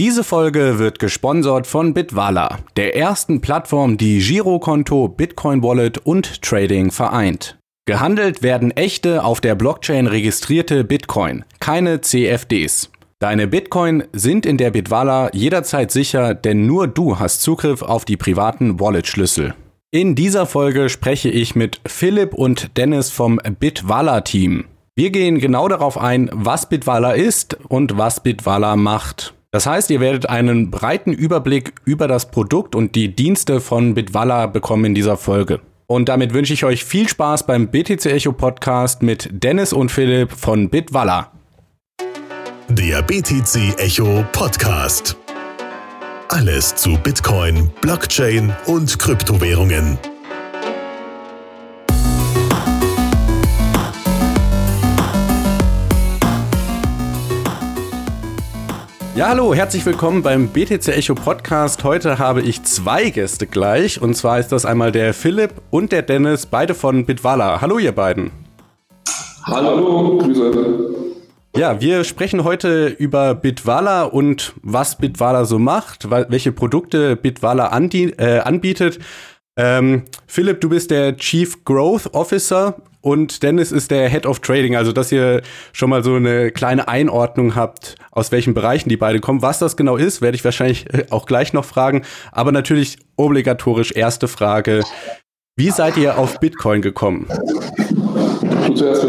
Diese Folge wird gesponsert von Bitwala, der ersten Plattform, die Girokonto, Bitcoin Wallet und Trading vereint. Gehandelt werden echte auf der Blockchain registrierte Bitcoin, keine CFDs. Deine Bitcoin sind in der Bitwala jederzeit sicher, denn nur du hast Zugriff auf die privaten Wallet-Schlüssel. In dieser Folge spreche ich mit Philipp und Dennis vom Bitwala-Team. Wir gehen genau darauf ein, was Bitwala ist und was Bitwala macht. Das heißt, ihr werdet einen breiten Überblick über das Produkt und die Dienste von Bitwalla bekommen in dieser Folge. Und damit wünsche ich euch viel Spaß beim BTC Echo Podcast mit Dennis und Philipp von Bitwalla. Der BTC Echo Podcast. Alles zu Bitcoin, Blockchain und Kryptowährungen. Ja, hallo, herzlich willkommen beim BTC Echo Podcast. Heute habe ich zwei Gäste gleich. Und zwar ist das einmal der Philipp und der Dennis, beide von Bitwala. Hallo, ihr beiden. Hallo, Grüße. Ja, wir sprechen heute über Bitwala und was Bitwala so macht, welche Produkte Bitwala äh, anbietet. Ähm, Philipp, du bist der Chief Growth Officer und Dennis ist der Head of Trading. Also, dass ihr schon mal so eine kleine Einordnung habt, aus welchen Bereichen die beiden kommen. Was das genau ist, werde ich wahrscheinlich äh, auch gleich noch fragen. Aber natürlich obligatorisch erste Frage. Wie seid ihr auf Bitcoin gekommen? Du zuerst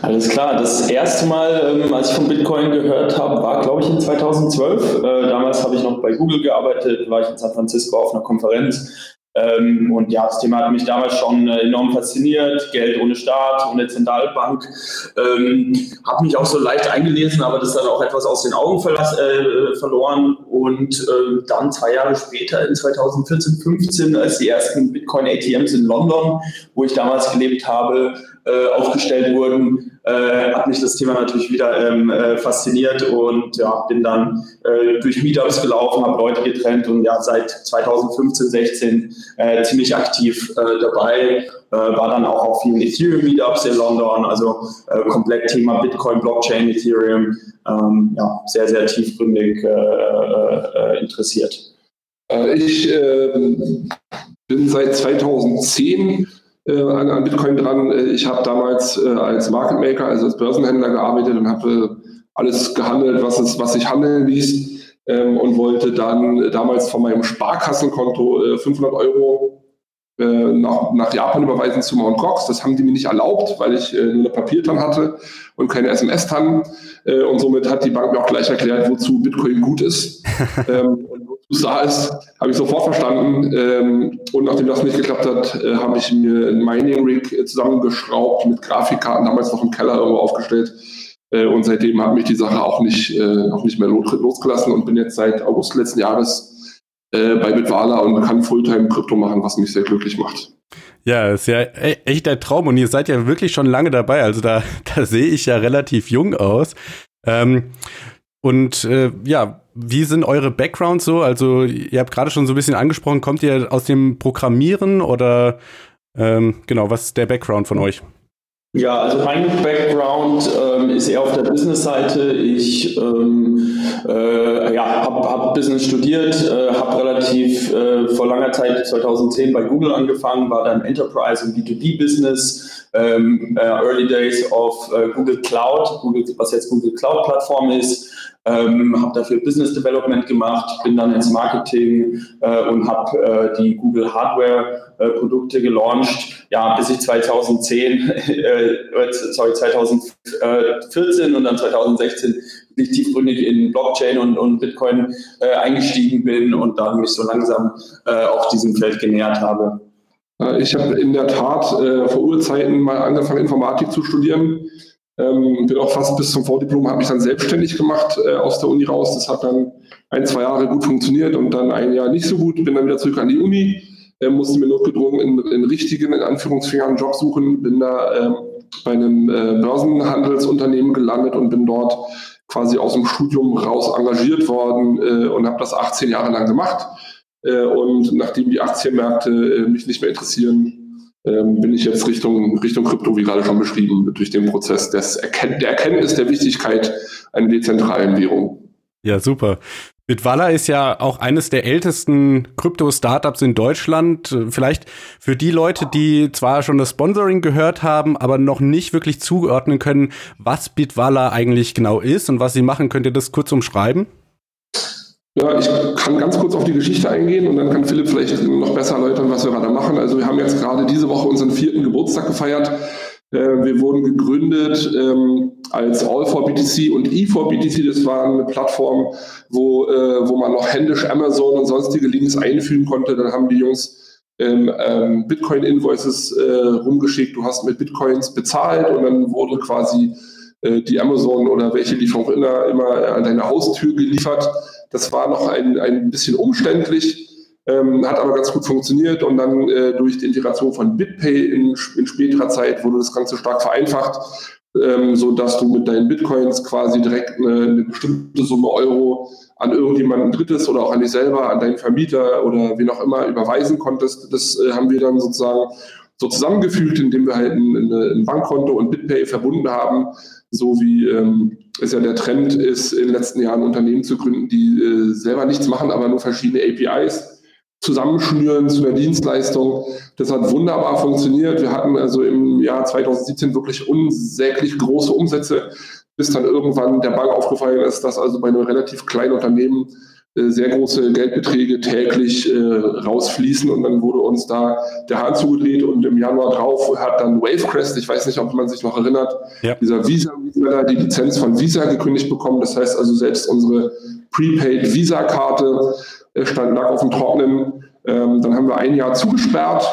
Alles klar, das erste Mal, ähm, als ich von Bitcoin gehört habe, war, glaube ich, in 2012. Äh, damals habe ich noch bei Google gearbeitet, war ich in San Francisco auf einer Konferenz ähm, und ja, das Thema hat mich damals schon äh, enorm fasziniert. Geld ohne Staat, ohne Zentralbank. Ähm, habe mich auch so leicht eingelesen, aber das dann auch etwas aus den Augen äh, verloren. Und äh, dann zwei Jahre später, in 2014, 15, als die ersten Bitcoin-ATMs in London, wo ich damals gelebt habe, äh, aufgestellt wurden, äh, hat mich das Thema natürlich wieder ähm, äh, fasziniert und ja, bin dann äh, durch Meetups gelaufen, habe Leute getrennt und ja, seit 2015, 16 äh, ziemlich aktiv äh, dabei. war dann auch auf vielen Ethereum-Meetups in London, also komplett Thema Bitcoin, Blockchain, Ethereum, ähm, ja, sehr, sehr tiefgründig interessiert. Ich ähm, bin seit 2010 äh, an, an, Bitcoin dran. Äh, ich habe damals äh, als Market Maker, also als Börsenhändler gearbeitet und habe alles gehandelt, was, es, was sich handeln ließ ähm, und wollte dann damals von meinem Sparkassenkonto 500 Euro nach, nach, Japan überweisen zu Mt. Gox. Das haben die mir nicht erlaubt, weil ich äh, nur eine Papiertan hatte und keine SMS-Tan. Äh, und somit hat die Bank mir auch gleich erklärt, wozu Bitcoin gut ist. ähm, und da ist, habe ich sofort verstanden. Ähm, und nachdem das nicht geklappt hat, äh, habe ich mir ein Mining-Rig äh, zusammengeschraubt, mit Grafikkarten damals noch im Keller irgendwo aufgestellt. Äh, und seitdem hat mich die Sache auch nicht, äh, auch nicht mehr losgelassen und bin jetzt seit August letzten Jahres äh, bei Bitwala und kann Fulltime Krypto machen, was mich sehr glücklich macht. Ja, ist ja e-, echt der Traum und ihr seid ja wirklich schon lange dabei. Also da, da sehe ich ja relativ jung aus. Ähm, und äh, ja, wie sind eure Backgrounds so? Also, ihr habt gerade schon so ein bisschen angesprochen, kommt ihr aus dem Programmieren oder ähm, genau, was ist der Background von euch? Ja, also mein Background ähm, ist eher auf der Business-Seite. Ich ähm, äh, ja, habe hab Business studiert, äh, habe relativ äh, vor langer Zeit, 2010, bei Google angefangen, war dann Enterprise und B2B-Business, ähm, äh, Early Days of äh, Google Cloud, Google, was jetzt Google Cloud-Plattform ist ähm, habe dafür Business Development gemacht, bin dann ins Marketing äh, und habe äh, die Google Hardware äh, Produkte gelauncht. Ja, bis ich 2010, äh, sorry, 2014 und dann 2016 nicht tiefgründig in Blockchain und, und Bitcoin äh, eingestiegen bin und dann mich so langsam äh, auf diesem Feld genähert habe. Ich habe in der Tat vor Urzeiten mal angefangen, Informatik zu studieren ähm, bin auch fast bis zum Vordiplom, habe mich dann selbstständig gemacht äh, aus der Uni raus. Das hat dann ein, zwei Jahre gut funktioniert und dann ein Jahr nicht so gut. Bin dann wieder zurück an die Uni, äh, musste mir notgedrungen in, in richtigen, in Anführungsfingern, Job suchen. Bin da äh, bei einem äh, Börsenhandelsunternehmen gelandet und bin dort quasi aus dem Studium raus engagiert worden äh, und habe das 18 Jahre lang gemacht. Äh, und nachdem die Aktienmärkte äh, mich nicht mehr interessieren, ähm, bin ich jetzt Richtung, Richtung Krypto, wie gerade schon beschrieben, durch den Prozess des Erken der Erkenntnis der Wichtigkeit einer dezentralen Währung. Ja, super. Bitwala ist ja auch eines der ältesten Krypto-Startups in Deutschland. Vielleicht für die Leute, die zwar schon das Sponsoring gehört haben, aber noch nicht wirklich zuordnen können, was Bitwala eigentlich genau ist und was sie machen, könnt ihr das kurz umschreiben? Ja, ich kann ganz kurz auf die Geschichte eingehen und dann kann Philipp vielleicht noch besser erläutern, was wir gerade machen. Also wir haben jetzt gerade diese Woche unseren vierten Geburtstag gefeiert. Äh, wir wurden gegründet ähm, als All4BTC und E4BTC. Das war eine Plattform, wo, äh, wo man noch händisch Amazon und sonstige Links einfügen konnte. Dann haben die Jungs ähm, ähm, Bitcoin-Invoices äh, rumgeschickt. Du hast mit Bitcoins bezahlt und dann wurde quasi die Amazon oder welche Lieferung immer, immer an deine Haustür geliefert. Das war noch ein, ein bisschen umständlich ähm, hat aber ganz gut funktioniert und dann äh, durch die Integration von BitPay in, in späterer Zeit wurde das Ganze stark vereinfacht, ähm, so dass du mit deinen Bitcoins quasi direkt eine, eine bestimmte Summe Euro an irgendjemanden Drittes oder auch an dich selber, an deinen Vermieter oder wen auch immer überweisen konntest. Das äh, haben wir dann sozusagen so zusammengefügt, indem wir halt ein, ein Bankkonto und BitPay verbunden haben, so wie ähm, es ja der Trend ist, in den letzten Jahren Unternehmen zu gründen, die äh, selber nichts machen, aber nur verschiedene APIs zusammenschnüren zu einer Dienstleistung. Das hat wunderbar funktioniert. Wir hatten also im Jahr 2017 wirklich unsäglich große Umsätze, bis dann irgendwann der Bank aufgefallen ist, dass also bei einem relativ kleinen Unternehmen sehr große Geldbeträge täglich äh, rausfließen und dann wurde uns da der Hahn zugedreht und im Januar drauf hat dann Wavecrest, ich weiß nicht, ob man sich noch erinnert, ja. dieser Visa-Reseller die Lizenz von Visa gekündigt bekommen. Das heißt also selbst unsere Prepaid Visa-Karte stand, lag auf dem Trocknen. Ähm, dann haben wir ein Jahr zugesperrt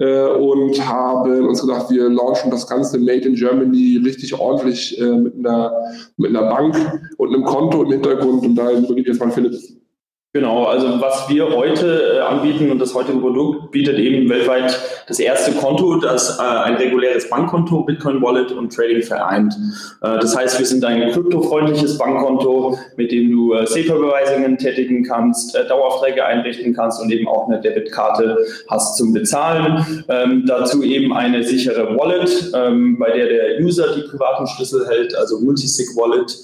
äh, und haben uns gedacht, wir launchen das Ganze Made in Germany richtig ordentlich äh, mit, einer, mit einer Bank und einem Konto im Hintergrund. Und da übergebe ich jetzt mal Philipp. Genau, also was wir heute äh, anbieten und das heutige Produkt bietet eben weltweit das erste Konto, das äh, ein reguläres Bankkonto, Bitcoin Wallet und Trading vereint. Äh, das heißt, wir sind ein kryptofreundliches Bankkonto, mit dem du äh, SEPA-Überweisungen tätigen kannst, äh, Daueraufträge einrichten kannst und eben auch eine Debitkarte hast zum Bezahlen. Ähm, dazu eben eine sichere Wallet, ähm, bei der der User die privaten Schlüssel hält, also Multisig Wallet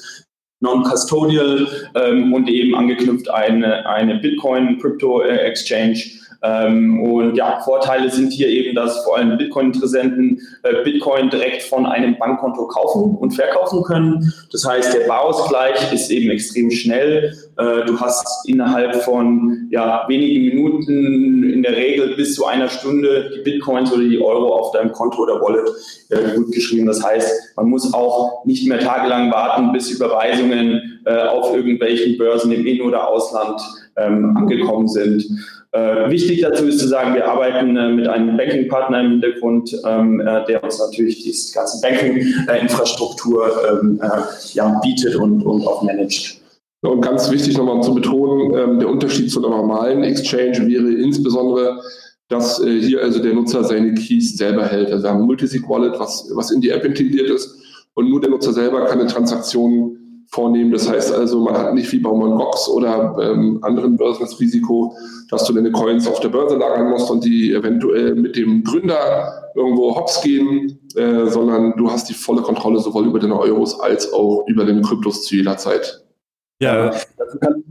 non-custodial ähm, und eben angeknüpft eine, eine Bitcoin-Crypto-Exchange ähm, und ja, Vorteile sind hier eben, dass vor allem Bitcoin-Interessenten äh, Bitcoin direkt von einem Bankkonto kaufen und verkaufen können. Das heißt, der Barausgleich ist eben extrem schnell. Äh, du hast innerhalb von ja, wenigen Minuten, in der Regel bis zu einer Stunde, die Bitcoins oder die Euro auf deinem Konto oder Wallet äh, gut geschrieben. Das heißt, man muss auch nicht mehr tagelang warten, bis Überweisungen äh, auf irgendwelchen Börsen im In- oder Ausland ähm, angekommen sind. Äh, wichtig dazu ist zu sagen, wir arbeiten äh, mit einem Banking-Partner im Hintergrund, ähm, äh, der uns natürlich die ganze Banking-Infrastruktur ähm, äh, ja, bietet und, und auch managt. Und ganz wichtig nochmal zu betonen, ähm, der Unterschied zu einer normalen Exchange wäre insbesondere, dass äh, hier also der Nutzer seine Keys selber hält. Also wir haben ein Multisig-Wallet, was, was in die App integriert ist und nur der Nutzer selber kann eine Transaktion vornehmen. Das heißt also, man hat nicht wie bei Mongox oder ähm, anderen Börsen das Risiko, dass du deine Coins auf der Börse lagern musst und die eventuell mit dem Gründer irgendwo hops gehen, äh, sondern du hast die volle Kontrolle sowohl über deine Euros als auch über deine Kryptos zu jeder Zeit. Ja, dazu kann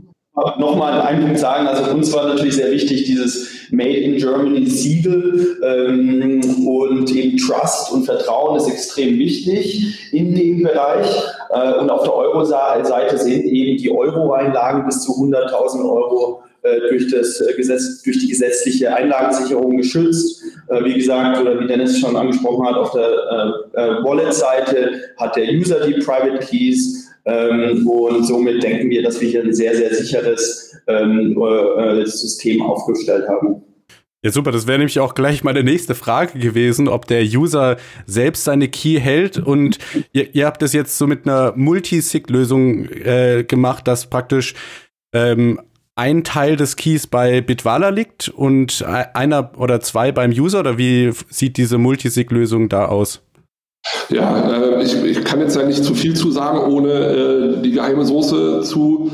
nochmal einen Punkt sagen. Also uns war natürlich sehr wichtig, dieses Made in Germany Siegel ähm, und eben Trust und Vertrauen ist extrem wichtig in dem Bereich. Äh, und auf der Euro-Seite sind eben die Euro-Einlagen bis zu 100.000 Euro äh, durch, das äh, Gesetz, durch die gesetzliche Einlagensicherung geschützt. Äh, wie gesagt, oder wie Dennis schon angesprochen hat, auf der Wallet-Seite hat der User die Private Keys. Ähm, und somit denken wir, dass wir hier ein sehr, sehr sicheres ähm, äh, System aufgestellt haben. Ja, super. Das wäre nämlich auch gleich meine nächste Frage gewesen, ob der User selbst seine Key hält. Und ihr, ihr habt das jetzt so mit einer Multisig-Lösung äh, gemacht, dass praktisch ähm, ein Teil des Keys bei Bitwala liegt und einer oder zwei beim User. Oder wie sieht diese Multisig-Lösung da aus? Ja, äh, ich, ich, kann jetzt ja nicht zu viel zu sagen, ohne äh, die geheime Soße zu,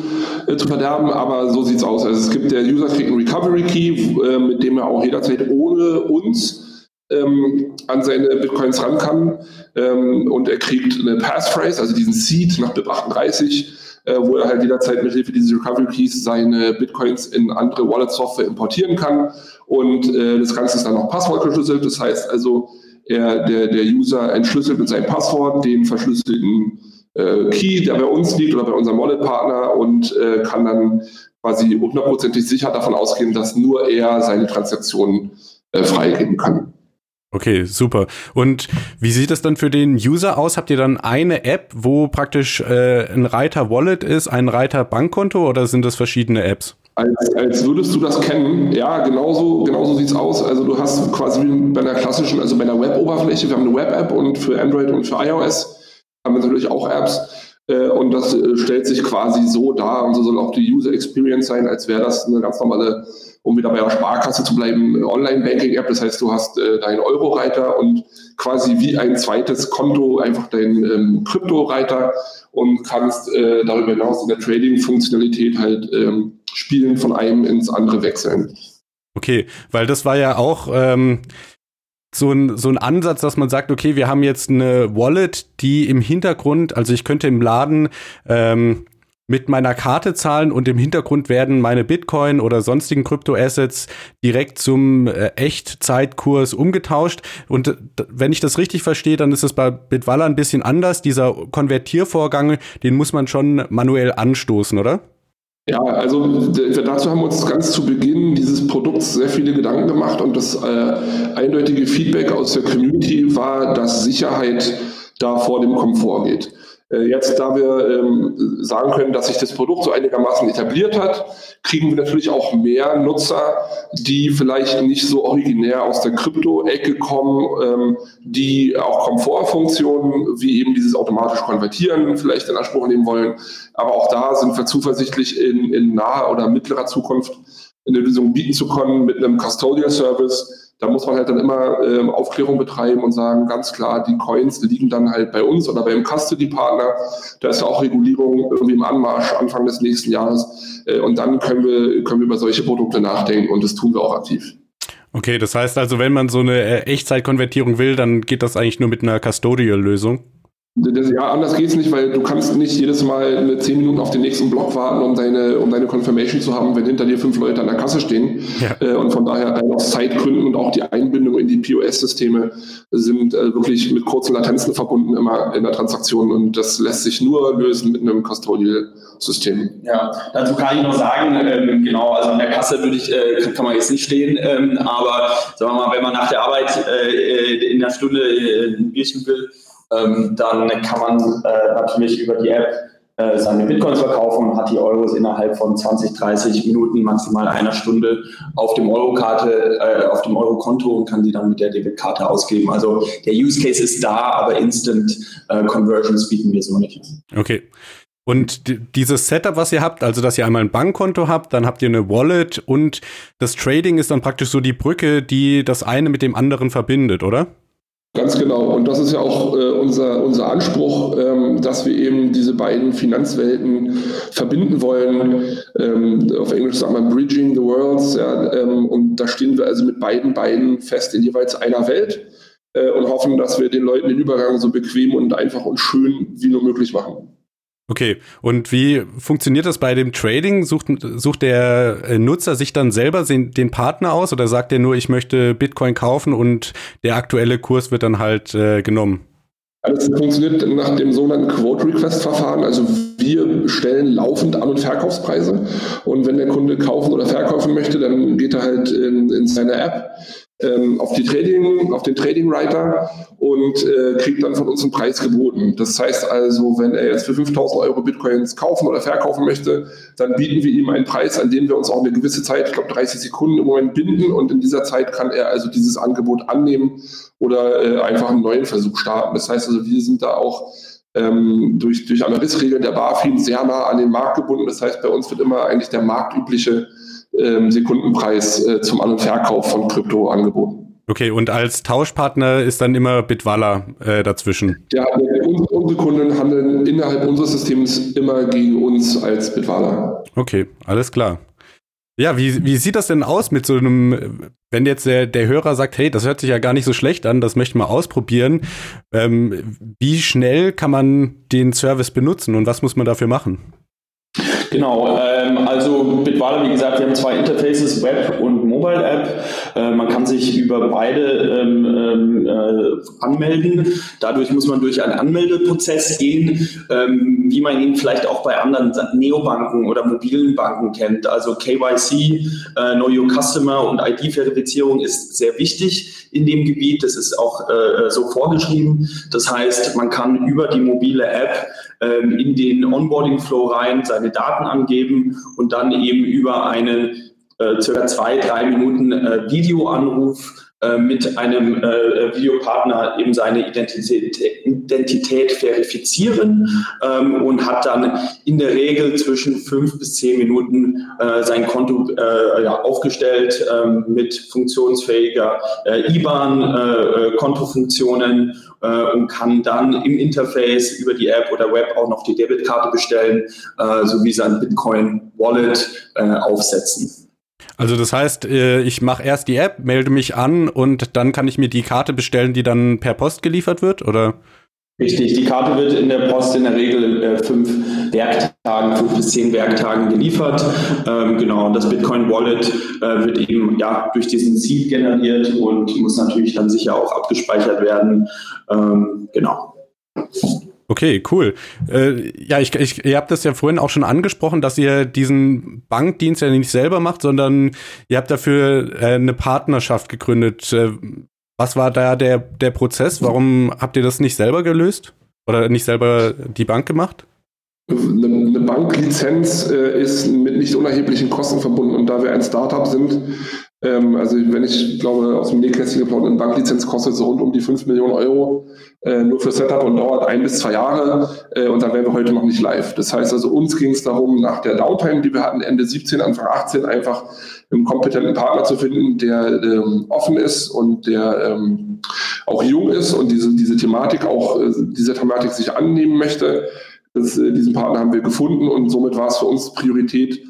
äh, zu verderben, aber so sieht's aus. Also es gibt der User kriegt einen Recovery Key, äh, mit dem er auch jederzeit ohne uns ähm, an seine Bitcoins ran kann. Ähm, und er kriegt eine Passphrase, also diesen Seed nach BIP 38 äh, wo er halt jederzeit mit Hilfe dieses Recovery Keys seine Bitcoins in andere Wallet-Software importieren kann. Und äh, das Ganze ist dann auch passwortgeschlüsselt. Das heißt also, er, der, der User entschlüsselt mit seinem Passwort den verschlüsselten äh, Key, der bei uns liegt oder bei unserem Wallet-Partner und äh, kann dann quasi hundertprozentig sicher davon ausgehen, dass nur er seine Transaktionen äh, freigeben kann. Okay, super. Und wie sieht es dann für den User aus? Habt ihr dann eine App, wo praktisch äh, ein Reiter Wallet ist, ein Reiter Bankkonto oder sind das verschiedene Apps? Als, als würdest du das kennen, ja, genauso, genauso sieht es aus. Also du hast quasi bei einer klassischen, also bei einer Web-Oberfläche, wir haben eine Web-App und für Android und für iOS haben wir natürlich auch Apps. Äh, und das äh, stellt sich quasi so dar und so soll auch die User Experience sein, als wäre das eine ganz normale um wieder bei der Sparkasse zu bleiben, Online-Banking-App. Das heißt, du hast äh, deinen Euro-Reiter und quasi wie ein zweites Konto einfach deinen ähm, Krypto-Reiter und kannst äh, darüber hinaus in der Trading-Funktionalität halt ähm, spielen, von einem ins andere wechseln. Okay, weil das war ja auch ähm, so ein, so ein Ansatz, dass man sagt, okay, wir haben jetzt eine Wallet, die im Hintergrund, also ich könnte im Laden ähm, mit meiner Karte zahlen und im Hintergrund werden meine Bitcoin oder sonstigen Kryptoassets direkt zum äh, Echtzeitkurs umgetauscht. Und äh, wenn ich das richtig verstehe, dann ist es bei Bitwalla ein bisschen anders. Dieser Konvertiervorgang, den muss man schon manuell anstoßen, oder? Ja, also dazu haben wir uns ganz zu Beginn dieses Produkts sehr viele Gedanken gemacht und das äh, eindeutige Feedback aus der Community war, dass Sicherheit da vor dem Komfort geht. Äh, jetzt, da wir ähm, sagen können, dass sich das Produkt so einigermaßen etabliert hat, kriegen wir natürlich auch mehr Nutzer, die vielleicht nicht so originär aus der Krypto-Ecke kommen, ähm, die auch Komfortfunktionen wie eben dieses automatisch Konvertieren vielleicht in Anspruch nehmen wollen. Aber auch da sind wir zuversichtlich in, in naher oder mittlerer Zukunft eine Lösung bieten zu können mit einem Custodial Service, da muss man halt dann immer ähm, Aufklärung betreiben und sagen, ganz klar, die Coins liegen dann halt bei uns oder beim Custody-Partner. Da ist auch Regulierung irgendwie im Anmarsch Anfang des nächsten Jahres. Äh, und dann können wir, können wir über solche Produkte nachdenken und das tun wir auch aktiv. Okay, das heißt also, wenn man so eine äh, Echtzeitkonvertierung will, dann geht das eigentlich nur mit einer Custodial-Lösung? Das, ja, anders geht's nicht, weil du kannst nicht jedes Mal eine 10 Minuten auf den nächsten Block warten, um deine, um deine Confirmation zu haben, wenn hinter dir fünf Leute an der Kasse stehen. Ja. Äh, und von daher aus Zeitgründen und auch die Einbindung in die POS-Systeme sind äh, wirklich mit kurzen Latenzen verbunden immer in der Transaktion und das lässt sich nur lösen mit einem Custodial-System. Ja, dazu kann ich noch sagen, ähm, genau, also an der Kasse würde ich, äh, kann man jetzt nicht stehen, ähm, aber sagen wir mal, wenn man nach der Arbeit äh, in der Stunde äh, ein Bierchen will, ähm, dann kann man äh, natürlich über die App äh, seine Bitcoins verkaufen, hat die Euros innerhalb von 20, 30 Minuten, maximal einer Stunde auf dem Eurokarte, äh, auf dem Eurokonto und kann sie dann mit der Debitkarte ausgeben. Also der Use Case ist da, aber Instant äh, Conversions bieten wir so nicht. Okay. Und dieses Setup, was ihr habt, also dass ihr einmal ein Bankkonto habt, dann habt ihr eine Wallet und das Trading ist dann praktisch so die Brücke, die das eine mit dem anderen verbindet, oder? Ganz genau. Und das ist ja auch äh, unser, unser Anspruch, ähm, dass wir eben diese beiden Finanzwelten verbinden wollen. Ähm, auf Englisch sagt man Bridging the Worlds. Ja, ähm, und da stehen wir also mit beiden Beinen fest in jeweils einer Welt äh, und hoffen, dass wir den Leuten den Übergang so bequem und einfach und schön wie nur möglich machen. Okay, und wie funktioniert das bei dem Trading? Sucht, sucht der äh, Nutzer sich dann selber den Partner aus oder sagt er nur, ich möchte Bitcoin kaufen und der aktuelle Kurs wird dann halt äh, genommen? Alles funktioniert nach dem sogenannten Quote Request Verfahren. Also wir stellen laufend An- und Verkaufspreise. Und wenn der Kunde kaufen oder verkaufen möchte, dann geht er halt in, in seine App ähm, auf, die Trading, auf den Trading Writer und äh, kriegt dann von uns einen Preis geboten. Das heißt also, wenn er jetzt für 5000 Euro Bitcoins kaufen oder verkaufen möchte, dann bieten wir ihm einen Preis, an dem wir uns auch eine gewisse Zeit, ich glaube 30 Sekunden im Moment binden und in dieser Zeit kann er also dieses Angebot annehmen oder äh, einfach einen neuen Versuch starten. Das heißt also, wir sind da auch ähm, durch, durch Ameris-Regeln der BaFin sehr nah an den Markt gebunden. Das heißt, bei uns wird immer eigentlich der marktübliche ähm, Sekundenpreis äh, zum An- und Verkauf von Krypto angeboten. Okay, und als Tauschpartner ist dann immer Bitwalla äh, dazwischen? Ja, unsere, Kunden handeln innerhalb unseres Systems immer gegen uns als Bitwalla. Okay, alles klar. Ja, wie, wie sieht das denn aus mit so einem, wenn jetzt der, der Hörer sagt, hey, das hört sich ja gar nicht so schlecht an, das möchte ich mal ausprobieren. Ähm, wie schnell kann man den Service benutzen und was muss man dafür machen? Genau, ähm, also Bitwala, wie gesagt, wir haben zwei Interfaces, Web und Mobile App. Äh, man kann sich über beide ähm, ähm, äh, anmelden. Dadurch muss man durch einen Anmeldeprozess gehen, ähm, wie man ihn vielleicht auch bei anderen Neobanken oder mobilen Banken kennt. Also KYC, äh, Know Your Customer und ID-Verifizierung ist sehr wichtig in dem Gebiet. Das ist auch äh, so vorgeschrieben. Das heißt, man kann über die mobile App ähm, in den Onboarding-Flow rein seine Daten angeben und dann eben über einen äh, circa zwei, drei Minuten äh, Videoanruf mit einem äh, Videopartner eben seine Identität, Identität verifizieren ähm, und hat dann in der Regel zwischen fünf bis zehn Minuten äh, sein Konto äh, ja, aufgestellt ähm, mit funktionsfähiger äh, IBAN, äh, Kontofunktionen und kann dann im Interface über die App oder Web auch noch die Debitkarte bestellen sowie sein Bitcoin Wallet aufsetzen. Also das heißt, äh, ich mache erst die App, melde mich an und dann kann ich mir die Karte bestellen, die dann per Post geliefert wird, oder? Richtig, die Karte wird in der Post in der Regel äh, fünf Werktagen, fünf bis zehn Werktagen geliefert. Ähm, genau, und das Bitcoin Wallet äh, wird eben ja durch diesen Seed generiert und muss natürlich dann sicher auch abgespeichert werden. Ähm, genau. Okay, cool. Äh, ja, ich, ich, ihr habt das ja vorhin auch schon angesprochen, dass ihr diesen Bankdienst ja nicht selber macht, sondern ihr habt dafür äh, eine Partnerschaft gegründet. Äh, was war da der, der Prozess? Warum habt ihr das nicht selber gelöst? Oder nicht selber die Bank gemacht? Eine, Banklizenz äh, ist mit nicht unerheblichen Kosten verbunden und da wir ein Startup sind, ähm, also wenn ich glaube, aus dem Nähkästchen geplaudert, eine Banklizenz kostet so rund um die 5 Millionen Euro äh, nur für Setup und dauert ein bis zwei Jahre äh, und dann wären wir heute noch nicht live. Das heißt also, uns ging es darum, nach der Downtime, die wir hatten, Ende 17, Anfang 18, einfach einen kompetenten Partner zu finden, der ähm, offen ist und der ähm, auch jung ist und diese, diese Thematik auch, äh, diese Thematik sich annehmen möchte. Das, äh, diesen Partner haben wir gefunden und somit war es für uns Priorität,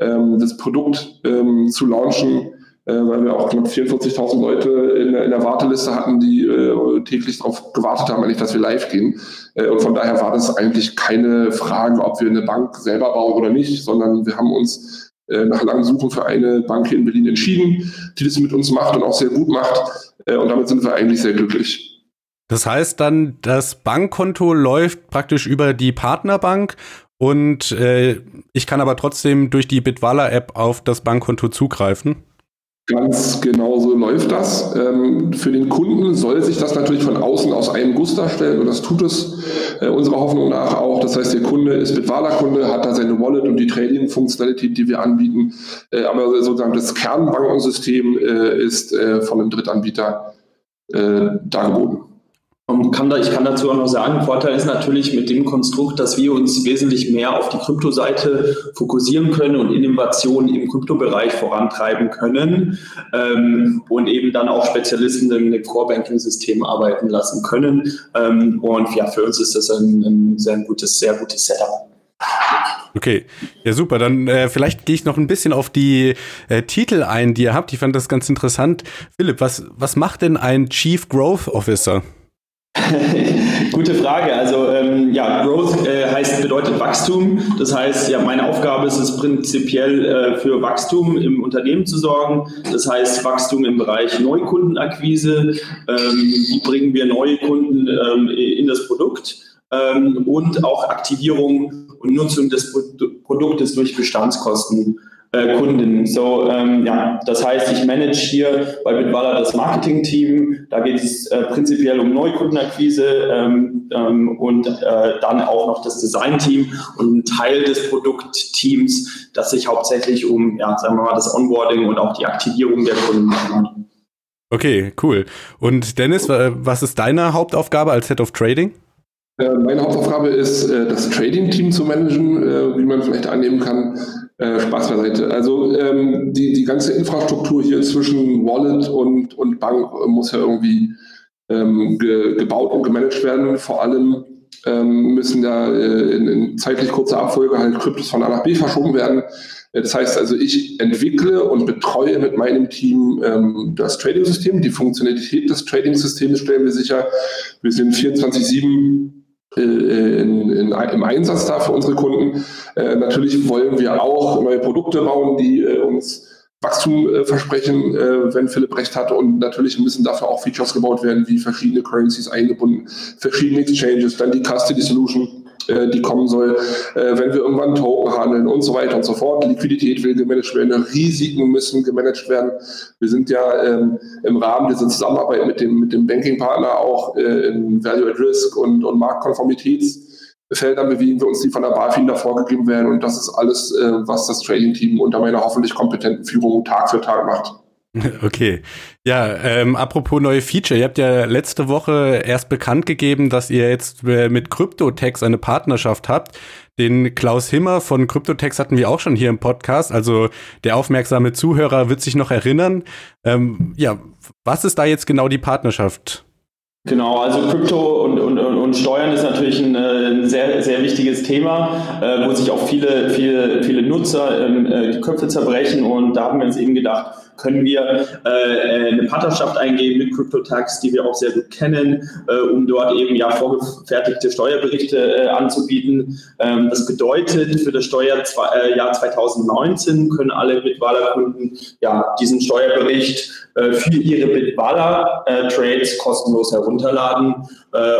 ähm, das Produkt ähm, zu launchen, weil wir auch knapp 44.000 Leute in, in, der Warteliste hatten, die äh, täglich darauf gewartet haben, eigentlich, dass wir live gehen. Äh, und von daher war das eigentlich keine Frage, ob wir eine Bank selber bauen oder nicht, sondern wir haben uns äh, nach langem Suchen für eine Bank hier in Berlin entschieden, die das mit uns macht und auch sehr gut macht. Äh, und damit sind wir eigentlich sehr glücklich. Das heißt dann, das Bankkonto läuft praktisch über die Partnerbank und äh, ich kann aber trotzdem durch die Bitwala-App auf das Bankkonto zugreifen. Ganz genau so läuft das. Ähm, für den Kunden soll sich das natürlich von außen aus einem Guss darstellen und das tut es äh, unserer Hoffnung nach auch. Das heißt, der Kunde ist Bitwala-Kunde, hat da seine Wallet und die Trading-Funktionalität, die wir anbieten. Äh, aber sozusagen das Kernbankensystem äh, ist von einem Drittanbieter dargeboten. Und kann da, ich kann dazu auch noch sagen, Vorteil ist natürlich mit dem Konstrukt, dass wir uns wesentlich mehr auf die Kryptoseite fokussieren können und Innovationen im Kryptobereich vorantreiben können ähm, und eben dann auch Spezialisten im, Core-Banking-System arbeiten lassen können. Ähm, und ja, für uns ist das ein, ein sehr gutes, sehr gutes Setup. Okay, ja super. Dann äh, vielleicht gehe ich noch ein bisschen auf die äh, Titel ein, die ihr habt. Ich fand das ganz interessant. Philipp, was, was macht denn ein Chief Growth Officer? Gute Frage. Also ähm, ja, Growth äh, heißt bedeutet Wachstum. Das heißt, ja, meine Aufgabe ist es prinzipiell äh, für Wachstum im Unternehmen zu sorgen. Das heißt Wachstum im Bereich Neukundenakquise. Ähm, wie bringen wir neue Kunden ähm, in das Produkt? Ähm, und auch Aktivierung und Nutzung des Produktes durch Bestandskosten äh, Kunden. So, ähm, ja, das heißt, ich manage hier bei Bitwala das Marketing-Team. Da geht es äh, prinzipiell um Neukundenakquise ähm, ähm, und äh, dann auch noch das Design-Team und ein Teil des Produktteams, das sich hauptsächlich um, ja, sagen wir mal, das Onboarding und auch die Aktivierung der Kunden kümmert. Okay, cool. Und Dennis, was ist deine Hauptaufgabe als Head of Trading? Äh, meine Hauptaufgabe ist, äh, das Trading-Team zu managen, wie man vielleicht annehmen kann. Spaß beiseite. Also ähm, die, die ganze Infrastruktur hier zwischen Wallet und, und Bank muss ja irgendwie ähm, ge, gebaut und gemanagt werden. Vor allem ähm, müssen da in, in zeitlich kurzer Abfolge halt Kryptos von A nach B verschoben werden. Das heißt also, ich entwickle und betreue mit meinem Team ähm, das Trading-System. Die Funktionalität des Trading-Systems stellen wir sicher. Wir sind 24-7 äh, in, in, im Einsatz da für unsere Kunden. Äh, natürlich wollen wir auch neue Produkte bauen, die äh, uns Wachstum äh, versprechen, äh, wenn Philipp recht hat. Und natürlich müssen dafür auch Features gebaut werden, wie verschiedene Currencies eingebunden, verschiedene Exchanges, dann die Custody Solution, äh, die kommen soll, äh, wenn wir irgendwann Token handeln und so weiter und so fort. Liquidität will gemanagt werden, Risiken müssen gemanagt werden. Wir sind ja ähm, im Rahmen dieser Zusammenarbeit mit dem, mit dem Banking-Partner auch äh, in Value at Risk und, und Marktkonformitäts Feldern bewegen wir uns, die von der BaFin da vorgegeben werden. Und das ist alles, äh, was das Trading-Team unter meiner hoffentlich kompetenten Führung Tag für Tag macht. Okay. Ja, ähm, apropos neue Feature. Ihr habt ja letzte Woche erst bekannt gegeben, dass ihr jetzt äh, mit Cryptotex eine Partnerschaft habt. Den Klaus Himmer von Cryptotex hatten wir auch schon hier im Podcast. Also der aufmerksame Zuhörer wird sich noch erinnern. Ähm, ja, was ist da jetzt genau die Partnerschaft? Genau, also Krypto und, und, und Steuern ist natürlich ein, äh, ein sehr, sehr wichtiges Thema, äh, wo sich auch viele, viele, viele Nutzer ähm, äh, die Köpfe zerbrechen. Und da haben wir uns eben gedacht, können wir äh, eine Partnerschaft eingehen mit CryptoTax, die wir auch sehr gut kennen, äh, um dort eben ja vorgefertigte Steuerberichte äh, anzubieten. Ähm, das bedeutet, für das Steuerjahr 2019 können alle Bitwala-Kunden ja diesen Steuerbericht für ihre Bitwala-Trades kostenlos herunterladen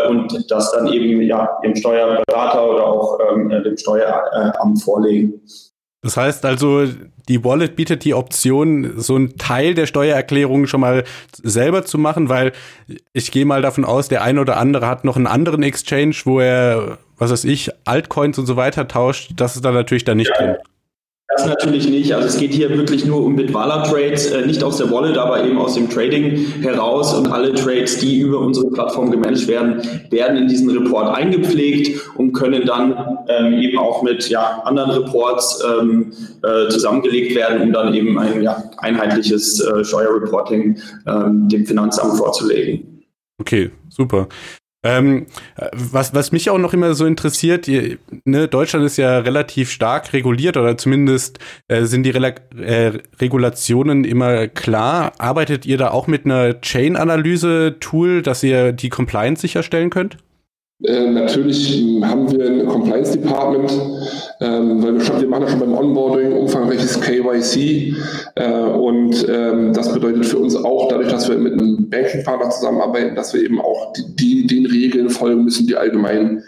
und das dann eben ja dem Steuerberater oder auch ähm, dem Steueramt vorlegen. Das heißt also, die Wallet bietet die Option, so einen Teil der Steuererklärung schon mal selber zu machen, weil ich gehe mal davon aus, der eine oder andere hat noch einen anderen Exchange, wo er, was weiß ich, Altcoins und so weiter tauscht. Das ist da natürlich da nicht ja. drin. Das natürlich nicht. Also es geht hier wirklich nur um Bitwala-Trades, äh, nicht aus der Wallet, aber eben aus dem Trading heraus. Und alle Trades, die über unsere Plattform gemanagt werden, werden in diesen Report eingepflegt und können dann ähm, eben auch mit ja, anderen Reports ähm, äh, zusammengelegt werden, um dann eben ein ja, einheitliches äh, Steuerreporting ähm, dem Finanzamt vorzulegen. Okay, super. Ähm, was, was mich auch noch immer so interessiert, ihr, ne, Deutschland ist ja relativ stark reguliert oder zumindest äh, sind die Rela äh, Regulationen immer klar. Arbeitet ihr da auch mit einer Chain-Analyse-Tool, dass ihr die Compliance sicherstellen könnt? Äh, natürlich haben wir ein Compliance Department, ähm, weil wir, schon, wir machen ja schon beim Onboarding umfangreiches KYC äh, und ähm, das bedeutet für uns auch, dadurch, dass wir mit einem Banking-Partner zusammenarbeiten, dass wir eben auch die, die, den Regeln folgen müssen, die allgemein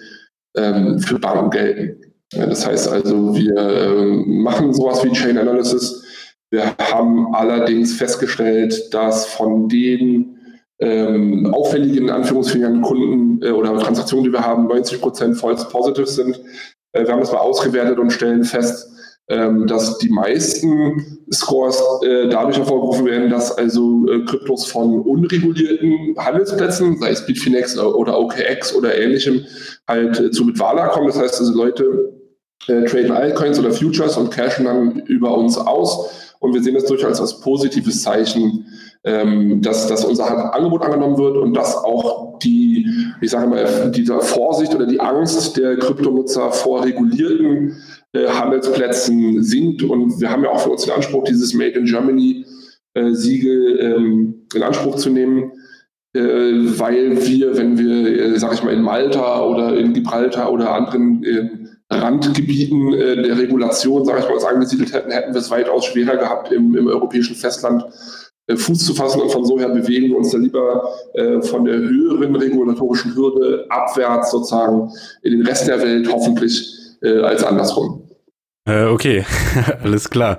ähm, für Banken gelten. Ja, das heißt also, wir ähm, machen sowas wie Chain Analysis. Wir haben allerdings festgestellt, dass von den ähm, auffälligen Anführungsfingern Kunden äh, oder Transaktionen, die wir haben, 90 Prozent False Positives sind. Äh, wir haben das mal ausgewertet und stellen fest, ähm, dass die meisten Scores äh, dadurch hervorgerufen werden, dass also äh, Kryptos von unregulierten Handelsplätzen, sei es Bitfinex oder OKX oder ähnlichem, halt äh, zu Bitwala kommen. Das heißt, also Leute äh, traden Altcoins oder Futures und cashen dann über uns aus. Und wir sehen das durchaus als positives Zeichen ähm, dass, dass unser Angebot angenommen wird und dass auch die, ich sage mal, diese Vorsicht oder die Angst der Kryptonutzer vor regulierten äh, Handelsplätzen sinkt. Und wir haben ja auch für uns den Anspruch, dieses Made in Germany äh, Siegel ähm, in Anspruch zu nehmen, äh, weil wir, wenn wir, äh, sage ich mal, in Malta oder in Gibraltar oder anderen äh, Randgebieten äh, der Regulation, sage ich mal, uns angesiedelt hätten, hätten wir es weitaus schwerer gehabt im, im europäischen Festland äh, Fuß zu fassen und von so her bewegen wir uns da lieber äh, von der höheren regulatorischen Hürde abwärts sozusagen in den Rest der Welt hoffentlich äh, als andersrum. Äh, okay, alles klar.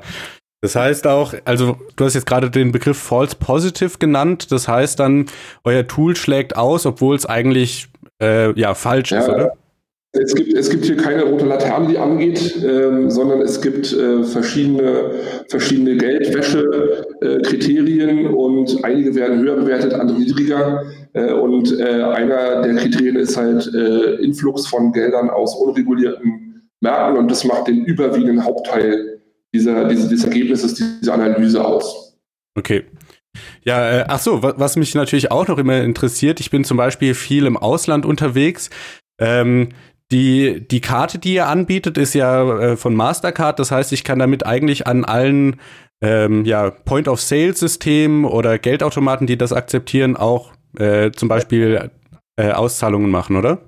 Das heißt auch, also du hast jetzt gerade den Begriff False Positive genannt. Das heißt dann, euer Tool schlägt aus, obwohl es eigentlich äh, ja falsch ja, ist, oder? Es gibt, es gibt hier keine rote Laterne, die angeht, ähm, sondern es gibt äh, verschiedene, verschiedene Geldwäsche-Kriterien äh, und einige werden höher bewertet, andere niedriger. Äh, und äh, einer der Kriterien ist halt äh, Influx von Geldern aus unregulierten Märkten und das macht den überwiegenden Hauptteil dieser, dieses, dieses Ergebnisses, dieser Analyse aus. Okay. Ja, äh, ach so, was, was mich natürlich auch noch immer interessiert, ich bin zum Beispiel viel im Ausland unterwegs. Ähm, die, die Karte, die ihr anbietet, ist ja äh, von Mastercard. Das heißt, ich kann damit eigentlich an allen ähm, ja, Point-of-Sale-Systemen oder Geldautomaten, die das akzeptieren, auch äh, zum Beispiel äh, Auszahlungen machen, oder?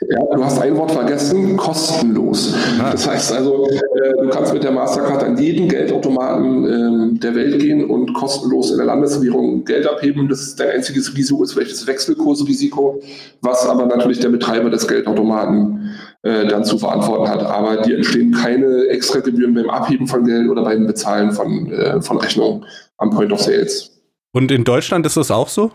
Ja, du hast ein Wort vergessen, kostenlos. Ah. Das heißt also, äh, du kannst mit der Mastercard an jeden Geldautomaten äh, der Welt gehen und kostenlos in der Landeswährung Geld abheben. Das ist dein einziges Risiko, ist vielleicht das Wechselkursrisiko, was aber natürlich der Betreiber des Geldautomaten äh, dann zu verantworten hat. Aber dir entstehen keine extra Gebühren beim Abheben von Geld oder beim Bezahlen von, äh, von Rechnungen am Point of Sales. Und in Deutschland ist das auch so?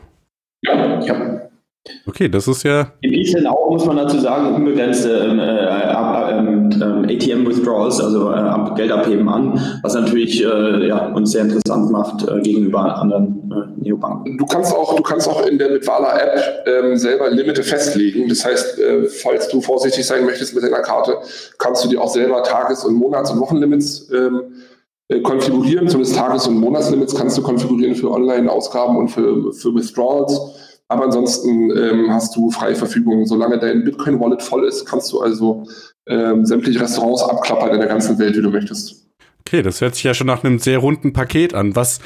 Okay, das ist ja. Wir bieten auch, muss man dazu sagen, unbegrenzte ähm, äh, ähm, ähm ATM-Withdrawals, also äh, Geld abheben an, was natürlich äh, ja, uns sehr interessant macht äh, gegenüber anderen äh, Neobanken. Du kannst auch, du kannst auch in der Bitwala-App ähm, selber Limite festlegen. Das heißt, äh, falls du vorsichtig sein möchtest mit deiner Karte, kannst du dir auch selber Tages- und Monats- und Wochenlimits ähm, konfigurieren. Zumindest Tages- und Monatslimits kannst du konfigurieren für Online-Ausgaben und für, für Withdrawals. Aber ansonsten ähm, hast du freie Verfügung. Solange dein Bitcoin-Wallet voll ist, kannst du also ähm, sämtliche Restaurants abklappern in der ganzen Welt, wie du möchtest. Okay, das hört sich ja schon nach einem sehr runden Paket an. Was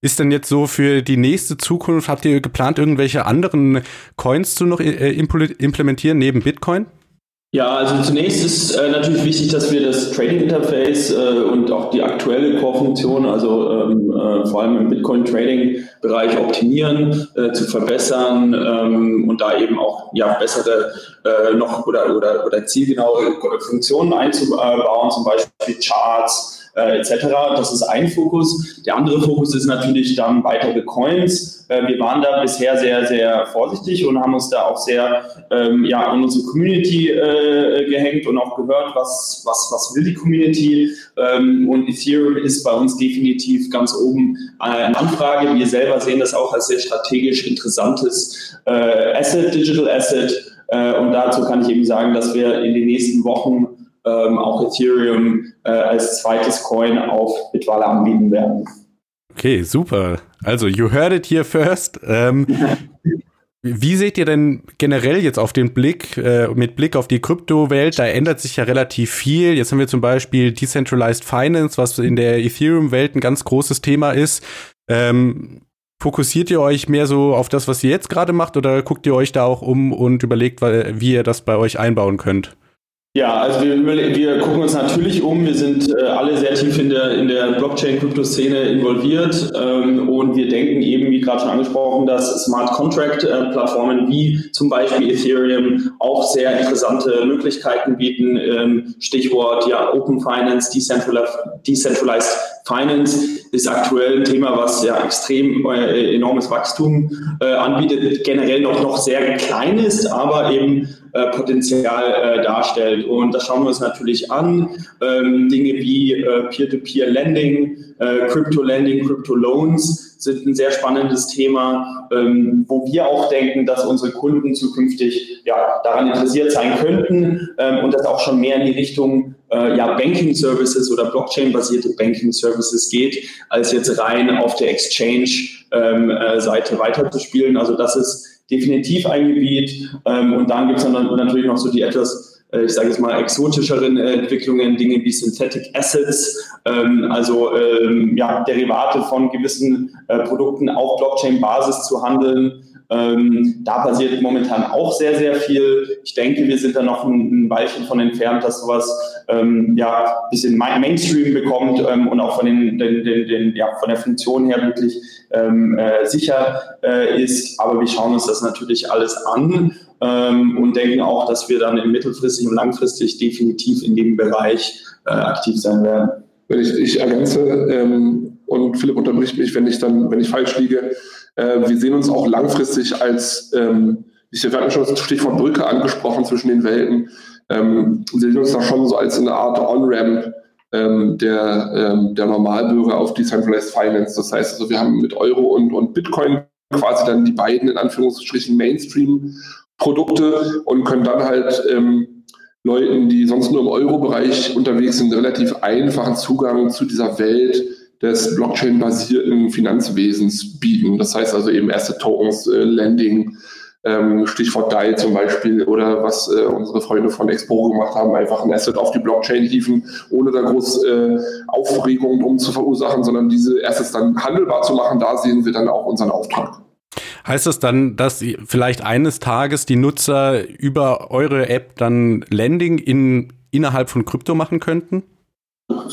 ist denn jetzt so für die nächste Zukunft? Habt ihr geplant, irgendwelche anderen Coins zu noch äh, implementieren neben Bitcoin? Ja, also zunächst ist äh, natürlich wichtig, dass wir das Trading Interface äh, und auch die aktuelle Core-Funktion, also ähm, äh, vor allem im Bitcoin-Trading-Bereich optimieren, äh, zu verbessern ähm, und da eben auch ja, bessere äh, noch oder, oder, oder zielgenaue Funktionen einzubauen, zum Beispiel Charts, äh, etc. Das ist ein Fokus. Der andere Fokus ist natürlich dann weitere Coins. Äh, wir waren da bisher sehr, sehr vorsichtig und haben uns da auch sehr ähm, ja, an unsere Community äh, gehängt und auch gehört, was, was, was will die Community. Ähm, und Ethereum ist bei uns definitiv ganz oben eine Anfrage. Wir selber sehen das auch als sehr strategisch interessantes äh, Asset, Digital Asset. Äh, und dazu kann ich eben sagen, dass wir in den nächsten Wochen ähm, auch Ethereum äh, als zweites Coin auf Bitwala anbieten werden. Okay, super. Also, you heard it here first. Ähm, wie seht ihr denn generell jetzt auf den Blick, äh, mit Blick auf die Kryptowelt? Da ändert sich ja relativ viel. Jetzt haben wir zum Beispiel Decentralized Finance, was in der Ethereum-Welt ein ganz großes Thema ist. Ähm, fokussiert ihr euch mehr so auf das, was ihr jetzt gerade macht, oder guckt ihr euch da auch um und überlegt, wie ihr das bei euch einbauen könnt? Ja, also wir, wir gucken uns natürlich um. Wir sind äh, alle sehr tief in der, in der Blockchain-Krypto-Szene involviert ähm, und wir denken eben, wie gerade schon angesprochen, dass Smart Contract-Plattformen äh, wie zum Beispiel Ethereum auch sehr interessante Möglichkeiten bieten. Ähm, Stichwort ja Open Finance, Decentralized, Finance ist aktuell ein Thema, was ja extrem äh, enormes Wachstum äh, anbietet, generell noch, noch sehr klein ist, aber eben äh, Potenzial äh, darstellt. Und das schauen wir uns natürlich an. Ähm, Dinge wie äh, Peer-to-Peer-Lending, äh, Crypto-Lending, Crypto-Loans sind ein sehr spannendes Thema, ähm, wo wir auch denken, dass unsere Kunden zukünftig ja, daran interessiert sein könnten ähm, und das auch schon mehr in die Richtung äh, ja, Banking Services oder Blockchain-basierte Banking Services geht, als jetzt rein auf der Exchange-Seite ähm, äh, weiterzuspielen. Also das ist definitiv ein Gebiet. Ähm, und dann gibt es dann natürlich noch so die etwas, äh, ich sage jetzt mal, exotischeren äh, Entwicklungen, Dinge wie Synthetic Assets, ähm, also ähm, ja, Derivate von gewissen äh, Produkten auf Blockchain-Basis zu handeln. Ähm, da passiert momentan auch sehr, sehr viel. Ich denke, wir sind da noch ein, ein Weilchen von entfernt, dass sowas ähm, ja ein bisschen Mainstream bekommt ähm, und auch von, den, den, den, den, ja, von der Funktion her wirklich ähm, äh, sicher äh, ist. Aber wir schauen uns das natürlich alles an ähm, und denken auch, dass wir dann mittelfristig und langfristig definitiv in dem Bereich äh, aktiv sein werden. Ich, ich ergänze ähm, und Philipp unterbricht mich, wenn ich dann, wenn ich falsch liege, äh, wir sehen uns auch langfristig als, ähm, ich habe schon das Stichwort Brücke angesprochen zwischen den Welten. Ähm, wir sehen uns da schon so als eine Art On-Ramp ähm, der, ähm, der Normalbürger auf Decentralized Finance. Das heißt also, wir haben mit Euro und, und Bitcoin quasi dann die beiden in Anführungsstrichen Mainstream-Produkte und können dann halt ähm, Leuten, die sonst nur im Euro-Bereich unterwegs sind, relativ einfachen Zugang zu dieser Welt des Blockchain-basierten Finanzwesens bieten. Das heißt also eben Asset Tokens, äh, Lending, ähm, Stichwort DAI zum Beispiel oder was äh, unsere Freunde von Expo gemacht haben, einfach ein Asset auf die Blockchain hieven, ohne da groß äh, Aufregung drum zu verursachen, sondern diese Assets dann handelbar zu machen, da sehen wir dann auch unseren Auftrag. Heißt das dann, dass vielleicht eines Tages die Nutzer über eure App dann Landing in, innerhalb von Krypto machen könnten?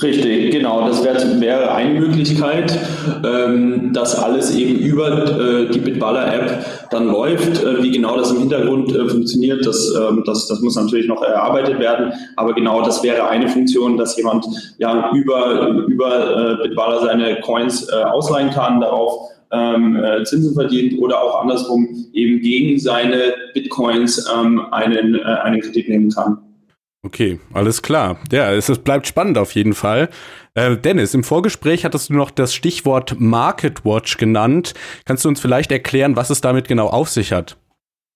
Richtig, genau. Das wär, wäre eine Möglichkeit, ähm, dass alles eben über äh, die Bitballer-App dann läuft. Äh, wie genau das im Hintergrund äh, funktioniert, das, ähm, das, das muss natürlich noch erarbeitet werden. Aber genau das wäre eine Funktion, dass jemand ja über, über äh, Bitballer seine Coins äh, ausleihen kann, darauf ähm, äh, Zinsen verdient oder auch andersrum eben gegen seine Bitcoins ähm, einen, einen Kredit nehmen kann. Okay, alles klar. Ja, es, es bleibt spannend auf jeden Fall. Äh, Dennis, im Vorgespräch hattest du noch das Stichwort Market Watch genannt. Kannst du uns vielleicht erklären, was es damit genau auf sich hat?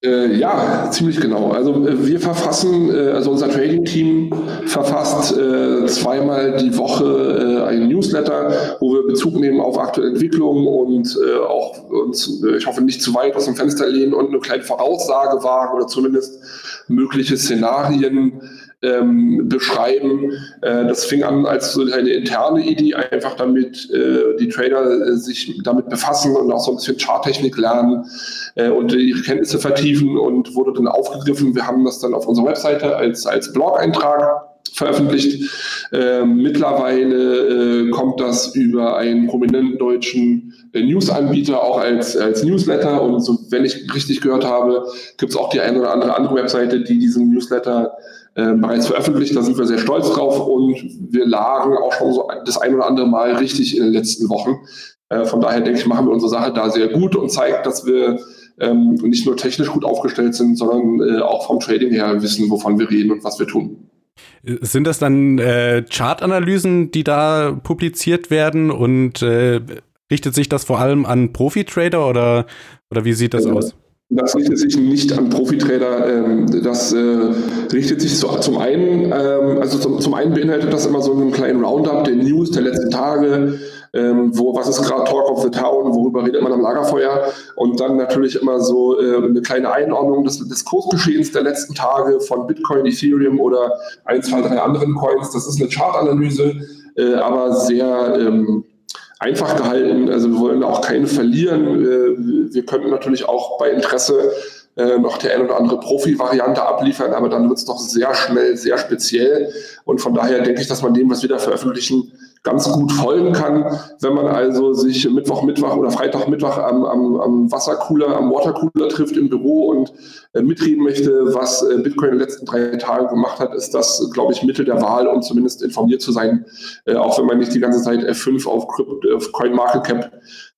Äh, ja, ziemlich genau. Also äh, wir verfassen, äh, also unser Trading-Team verfasst äh, zweimal die Woche äh, einen Newsletter, wo wir Bezug nehmen auf aktuelle Entwicklungen und auch uns, ich hoffe, nicht zu weit aus dem Fenster lehnen und eine kleine Voraussage wagen oder zumindest mögliche Szenarien ähm, beschreiben. Äh, das fing an als so eine interne Idee, einfach damit äh, die Trader äh, sich damit befassen und auch so ein bisschen Charttechnik lernen äh, und ihre Kenntnisse vertiefen und wurde dann aufgegriffen. Wir haben das dann auf unserer Webseite als, als Blog-Eintrag veröffentlicht. Äh, mittlerweile äh, kommt das über einen prominenten deutschen äh, News-Anbieter auch als, als Newsletter und so, wenn ich richtig gehört habe, gibt es auch die eine oder andere andere Webseite, die diesen Newsletter äh, bereits veröffentlicht. Da sind wir sehr stolz drauf und wir lagen auch schon so das ein oder andere Mal richtig in den letzten Wochen. Äh, von daher denke ich, machen wir unsere Sache da sehr gut und zeigt, dass wir ähm, nicht nur technisch gut aufgestellt sind, sondern äh, auch vom Trading her wissen, wovon wir reden und was wir tun. Sind das dann äh, Chartanalysen, die da publiziert werden und äh, richtet sich das vor allem an Profi-Trader oder, oder wie sieht das äh, aus? Das richtet sich nicht an Profitrader. Ähm, das äh, richtet sich zum einen, ähm, also zum, einen beinhaltet das immer so einen kleinen Roundup der News der letzten Tage, ähm, wo was ist gerade Talk of the Town, worüber redet man am Lagerfeuer und dann natürlich immer so äh, eine kleine Einordnung des, des Kursgeschehens der letzten Tage von Bitcoin, Ethereum oder ein, zwei, drei anderen Coins. Das ist eine Chartanalyse, äh, aber sehr einfach gehalten. Also wir wollen auch keinen verlieren. Äh, wir könnten natürlich auch bei Interesse äh, noch die ein oder andere Profi-Variante abliefern, aber dann wird es doch sehr schnell, sehr speziell. Und von daher denke ich, dass man dem, was wir da veröffentlichen, ganz gut folgen kann, wenn man also sich Mittwoch, Mittwoch oder Freitag, Mittwoch am, am, am Wassercooler, am Watercooler trifft im Büro und äh, mitreden möchte, was äh, Bitcoin in den letzten drei Tagen gemacht hat, ist das, glaube ich, Mittel der Wahl, um zumindest informiert zu sein, äh, auch wenn man nicht die ganze Zeit F5 auf, Crypt, auf CoinMarketCap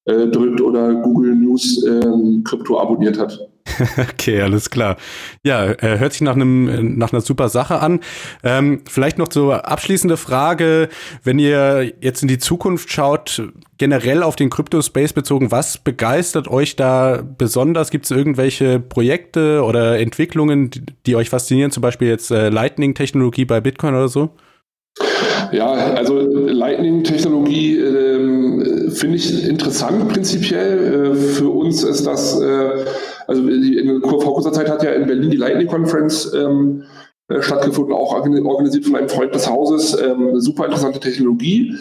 äh, drückt oder Google News ähm, Krypto abonniert hat. Okay, alles klar. Ja, äh, hört sich nach einem nach einer super Sache an. Ähm, vielleicht noch zur abschließende Frage, wenn ihr jetzt in die Zukunft schaut, generell auf den Crypto-Space bezogen, was begeistert euch da besonders? Gibt es irgendwelche Projekte oder Entwicklungen, die, die, euch faszinieren? Zum Beispiel jetzt äh, Lightning-Technologie bei Bitcoin oder so? Ja, also Lightning-Technologie ähm, finde ich interessant prinzipiell. Äh, für uns ist das äh, also in, vor kurzer Zeit hat ja in Berlin die Lightning Conference ähm, äh, stattgefunden, auch organisiert von einem Freund des Hauses. Ähm, super interessante Technologie,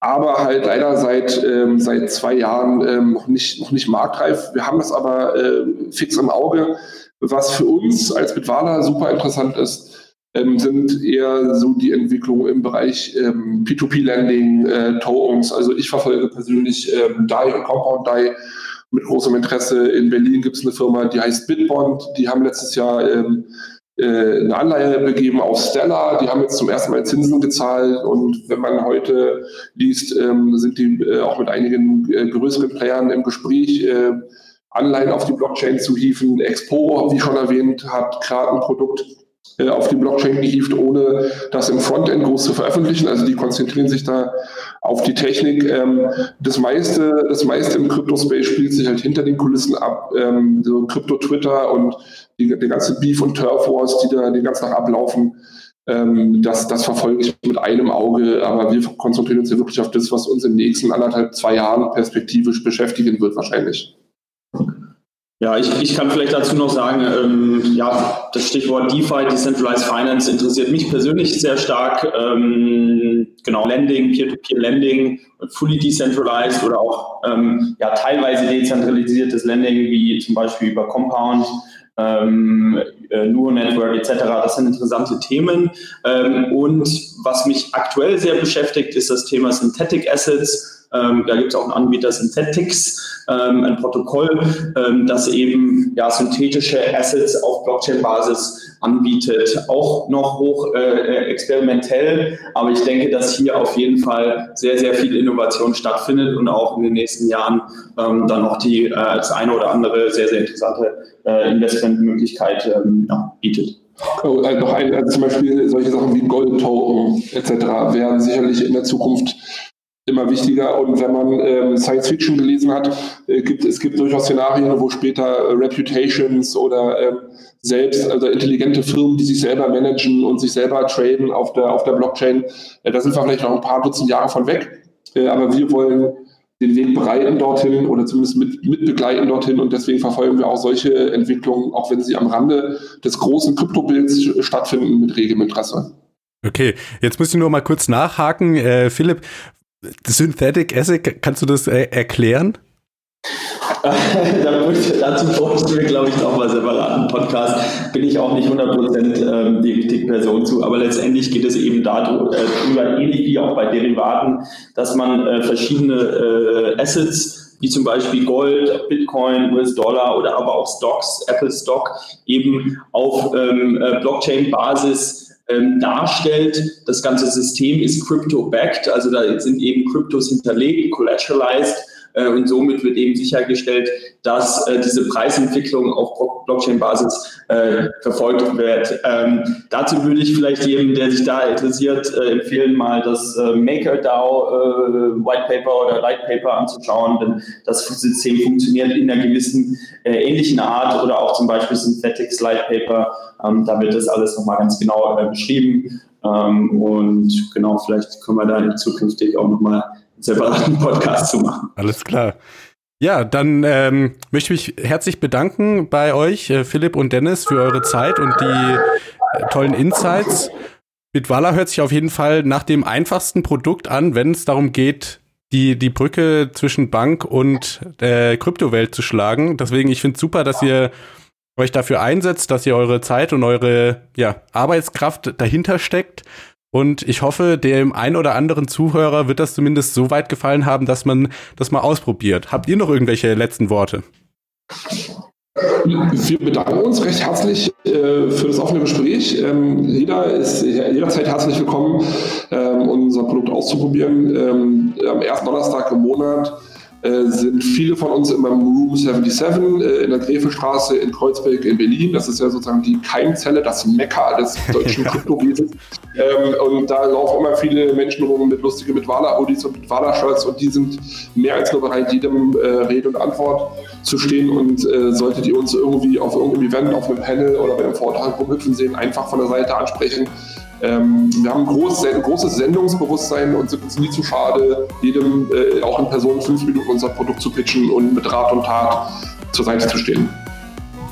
aber halt leider seit, ähm, seit zwei Jahren ähm, noch, nicht, noch nicht marktreif. Wir haben das aber äh, fix im Auge. Was für uns als Bitwala super interessant ist, ähm, sind eher so die Entwicklungen im Bereich ähm, P2P-Lending, äh, Tokens. Also ich verfolge persönlich ähm, DAI und Compound DAI mit großem Interesse. In Berlin gibt es eine Firma, die heißt Bitbond. Die haben letztes Jahr ähm, äh, eine Anleihe begeben auf Stella. Die haben jetzt zum ersten Mal Zinsen gezahlt. Und wenn man heute liest, ähm, sind die äh, auch mit einigen äh, größeren Playern im Gespräch. Äh, Anleihen auf die Blockchain zu hieven. Expo, wie schon erwähnt, hat gerade ein Produkt äh, auf die Blockchain gehievt, ohne das im Frontend groß zu veröffentlichen. Also die konzentrieren sich da auf die Technik. Ähm, das meiste, das meiste im Crypto-Space spielt sich halt hinter den Kulissen ab. Ähm, so Crypto-Twitter und die, der ganze Beef und Turf Wars, die da den ganzen Tag ablaufen. Ähm, das, das verfolge ich mit einem Auge, aber wir konzentrieren uns ja wirklich auf das, was uns in den nächsten anderthalb, zwei Jahren perspektivisch beschäftigen wird, wahrscheinlich. Ja, ich, ich kann vielleicht dazu noch sagen, ähm, ja, das Stichwort DeFi, Decentralized Finance, interessiert mich persönlich sehr stark. Ähm, genau, Lending, Peer-to-Peer-Lending, fully decentralized oder auch ähm, ja, teilweise dezentralisiertes Lending, wie zum Beispiel über Compound ähm, äh, Nuo Network etc. Das sind interessante Themen. Ähm, und was mich aktuell sehr beschäftigt, ist das Thema Synthetic Assets. Ähm, da gibt es auch einen Anbieter Synthetics, ähm, ein Protokoll, ähm, das eben ja, synthetische Assets auf Blockchain-Basis anbietet. Auch noch hoch äh, experimentell, aber ich denke, dass hier auf jeden Fall sehr, sehr viel Innovation stattfindet und auch in den nächsten Jahren ähm, dann noch die äh, das eine oder andere sehr, sehr interessante äh, Investmentmöglichkeit ähm, ja, bietet. Oh, also noch ein, also zum Beispiel solche Sachen wie Gold-Token etc. werden sicherlich in der Zukunft immer wichtiger. Und wenn man ähm, Science Fiction gelesen hat, äh, gibt es gibt durchaus Szenarien, wo später äh, Reputations oder ähm, selbst, also intelligente Firmen, die sich selber managen und sich selber traden auf der, auf der Blockchain, äh, da sind wir vielleicht noch ein paar Dutzend Jahre von weg. Äh, aber wir wollen den Weg bereiten dorthin oder zumindest mit, mit begleiten dorthin und deswegen verfolgen wir auch solche Entwicklungen, auch wenn sie am Rande des großen Kryptobilds stattfinden, mit regem Interesse. Okay, jetzt muss ich nur mal kurz nachhaken. Äh, Philipp, Synthetic Acid, kannst du das äh, erklären? dazu bräuchten wir, glaube ich, auch mal separaten Podcast. Bin ich auch nicht 100% ähm, die richtige Person zu, aber letztendlich geht es eben darüber, äh, ähnlich wie auch bei Derivaten, dass man äh, verschiedene äh, Assets wie zum Beispiel Gold, Bitcoin, US-Dollar oder aber auch Stocks, Apple Stock, eben auf ähm, äh, Blockchain-Basis ähm, darstellt. Das ganze System ist crypto-backed, also da sind eben Kryptos hinterlegt, collateralized und somit wird eben sichergestellt, dass äh, diese Preisentwicklung auf Blockchain-Basis äh, verfolgt wird. Ähm, dazu würde ich vielleicht jedem, der sich da interessiert, äh, empfehlen, mal das äh, MakerDAO äh, White Paper oder Light Paper anzuschauen, denn das System funktioniert in einer gewissen ähnlichen Art oder auch zum Beispiel Synthetics Light Paper. Ähm, da wird das alles nochmal ganz genau beschrieben. Ähm, und genau, vielleicht können wir da zukünftig auch nochmal separaten Podcast zu machen. Alles klar. Ja, dann ähm, möchte ich mich herzlich bedanken bei euch, äh, Philipp und Dennis, für eure Zeit und die äh, tollen Insights. Bitwala hört sich auf jeden Fall nach dem einfachsten Produkt an, wenn es darum geht, die, die Brücke zwischen Bank und äh, Kryptowelt zu schlagen. Deswegen, ich finde es super, dass ihr euch dafür einsetzt, dass ihr eure Zeit und eure ja, Arbeitskraft dahinter steckt. Und ich hoffe, dem ein oder anderen Zuhörer wird das zumindest so weit gefallen haben, dass man das mal ausprobiert. Habt ihr noch irgendwelche letzten Worte? Wir bedanken uns recht herzlich äh, für das offene Gespräch. Ähm, jeder ist jederzeit herzlich willkommen, ähm, unser Produkt auszuprobieren. Ähm, am ersten Donnerstag im Monat äh, sind viele von uns immer im Room 77 äh, in der Gräfestraße in Kreuzberg in Berlin. Das ist ja sozusagen die Keimzelle, das Mekka des deutschen Kryptowesens. Ähm, und da laufen immer viele Menschen rum mit lustigen mit Wala-Hoodies und mit Wala-Shirts und die sind mehr als nur bereit, jedem äh, Rede und Antwort zu stehen. Und äh, solltet ihr uns irgendwie auf irgendeinem Event, auf einem Panel oder bei einem Vortrag rumhüpfen sehen, einfach von der Seite ansprechen. Ähm, wir haben ein, groß, großes Sendungsbewusstsein und sind uns nie zu schade, jedem äh, auch in Person fünf Minuten unser Produkt zu pitchen und mit Rat und Tat zur Seite zu stehen.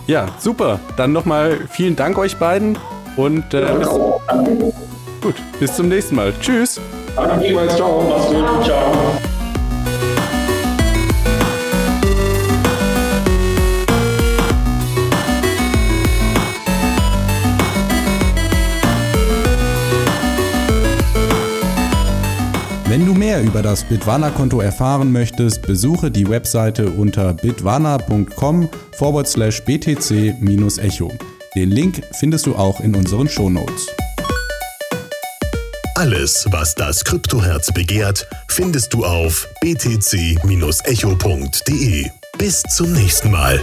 Ja, super. Dann nochmal vielen Dank euch beiden und äh, bis, gut, bis zum nächsten Mal. Tschüss. Danke vielmals. Ciao. Mach's gut. Ciao. Wenn du mehr über das Bitwana-Konto erfahren möchtest, besuche die Webseite unter bitwana.com forward slash btc-echo. Den Link findest du auch in unseren Shownotes. Alles, was das Kryptoherz begehrt, findest du auf btc-echo.de. Bis zum nächsten Mal.